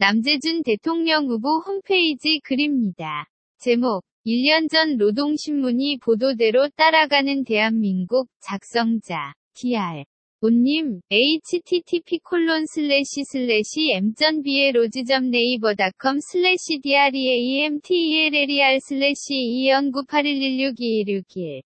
남재준 대통령 후보 홈페이지 글입니다. 제목 1년 전 노동신문이 보도대로 따라가는 대한민국 작성자 dr 온님 http 콜론 슬래시 슬래시 m.b의 로지점 네이버닷컴 슬래시 dreamtelr 슬래시 20981162161